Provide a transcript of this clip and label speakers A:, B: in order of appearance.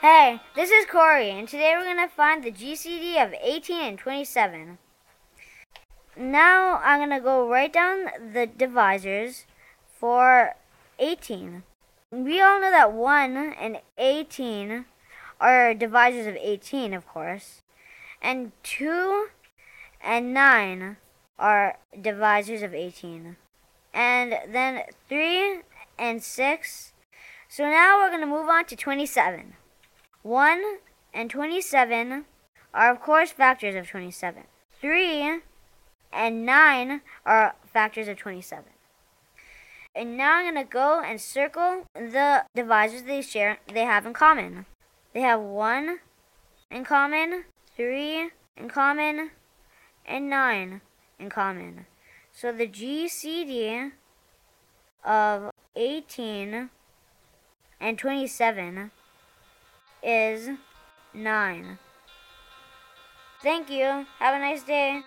A: Hey, this is Corey, and today we're going to find the GCD of 18 and 27. Now I'm going to go right down the divisors for 18. We all know that 1 and 18 are divisors of 18, of course, and 2 and 9 are divisors of 18, and then 3 and 6. So now we're going to move on to 27. 1 and 27 are, of course, factors of 27. 3 and 9 are factors of 27. And now I'm going to go and circle the divisors they share they have in common. They have 1 in common, 3 in common, and 9 in common. So the GCD of 18 and 27 is 9. Thank you. Have a nice day.